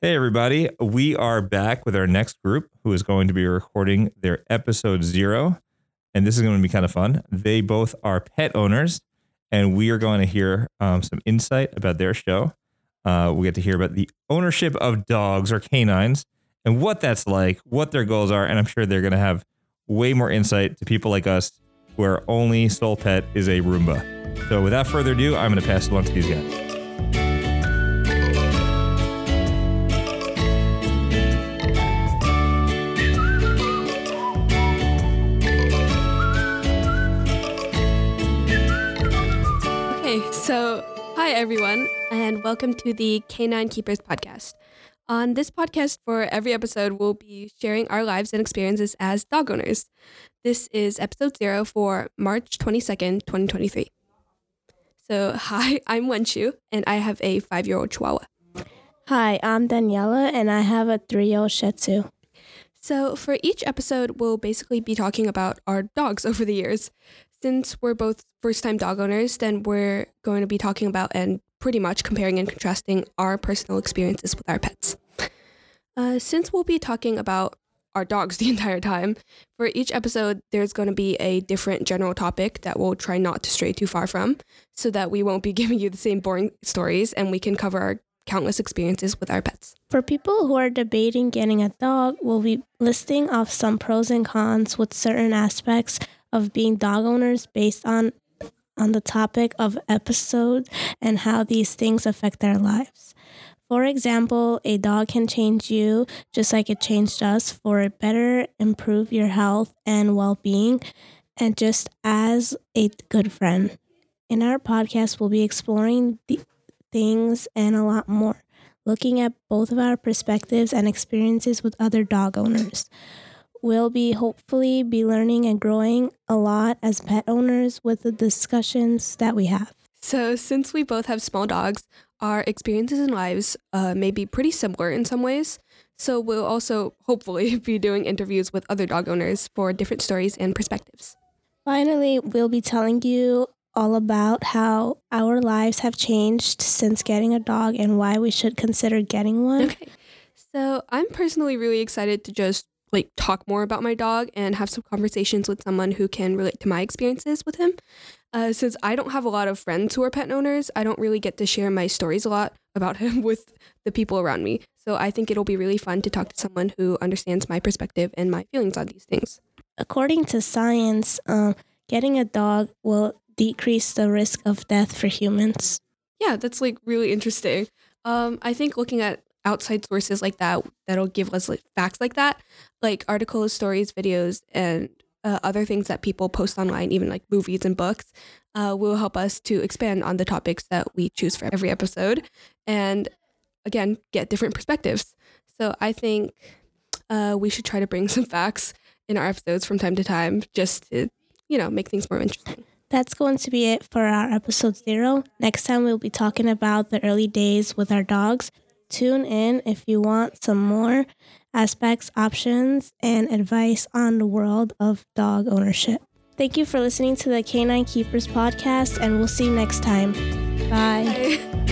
Hey, everybody. We are back with our next group who is going to be recording their episode zero. And this is going to be kind of fun. They both are pet owners, and we are going to hear um, some insight about their show. Uh, we get to hear about the ownership of dogs or canines and what that's like, what their goals are. And I'm sure they're going to have way more insight to people like us where only sole pet is a Roomba. So without further ado, I'm going to pass it on to these guys. So hi everyone, and welcome to the Canine Keepers podcast. On this podcast, for every episode, we'll be sharing our lives and experiences as dog owners. This is episode zero for March 22nd, 2023. So, hi, I'm Wenshu, and I have a five year old Chihuahua. Hi, I'm Daniella, and I have a three year old Shih Tzu. So, for each episode, we'll basically be talking about our dogs over the years. Since we're both first time dog owners, then we're going to be talking about and pretty much comparing and contrasting our personal experiences with our pets. Uh, since we'll be talking about our dogs the entire time, for each episode, there's going to be a different general topic that we'll try not to stray too far from so that we won't be giving you the same boring stories and we can cover our countless experiences with our pets. For people who are debating getting a dog, we'll be listing off some pros and cons with certain aspects of being dog owners based on on the topic of episode and how these things affect their lives. For example, a dog can change you just like it changed us for better improve your health and well-being and just as a good friend. In our podcast, we'll be exploring the things and a lot more, looking at both of our perspectives and experiences with other dog owners. We'll be hopefully be learning and growing a lot as pet owners with the discussions that we have. So, since we both have small dogs, our experiences and lives uh, may be pretty similar in some ways. So, we'll also hopefully be doing interviews with other dog owners for different stories and perspectives. Finally, we'll be telling you all about how our lives have changed since getting a dog and why we should consider getting one. Okay. So, I'm personally really excited to just like talk more about my dog and have some conversations with someone who can relate to my experiences with him. Uh, since I don't have a lot of friends who are pet owners, I don't really get to share my stories a lot about him with the people around me. So I think it'll be really fun to talk to someone who understands my perspective and my feelings on these things. According to science, um, getting a dog will decrease the risk of death for humans. Yeah, that's like really interesting. Um, I think looking at outside sources like that that'll give us like facts like that, like articles, stories, videos, and uh, other things that people post online, even like movies and books, uh, will help us to expand on the topics that we choose for every episode, and again get different perspectives. So I think uh, we should try to bring some facts in our episodes from time to time, just to you know make things more interesting. That's going to be it for our episode zero. Next time, we'll be talking about the early days with our dogs. Tune in if you want some more aspects, options, and advice on the world of dog ownership. Thank you for listening to the Canine Keepers podcast, and we'll see you next time. Bye. Bye.